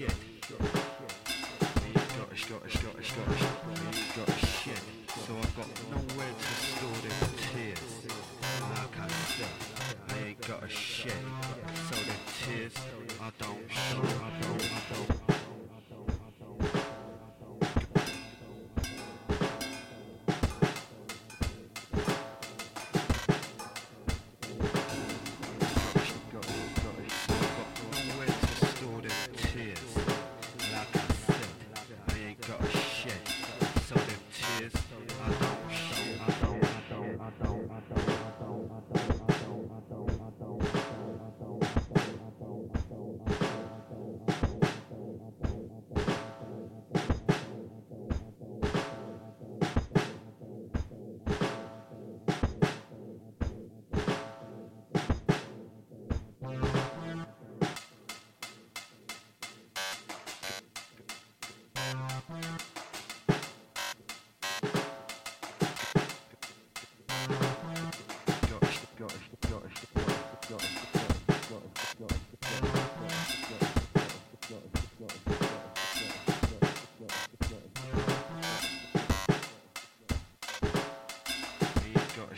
shit. Got a shot, a shot, a shot, a shot, got a shit. So I've got nowhere to store the tears. I can't stop. I ain't got a shit. So the tears, I don't show.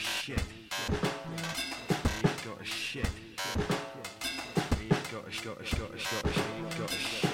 shit. We ain't got a shit. We ain't got a shit. We got a shit.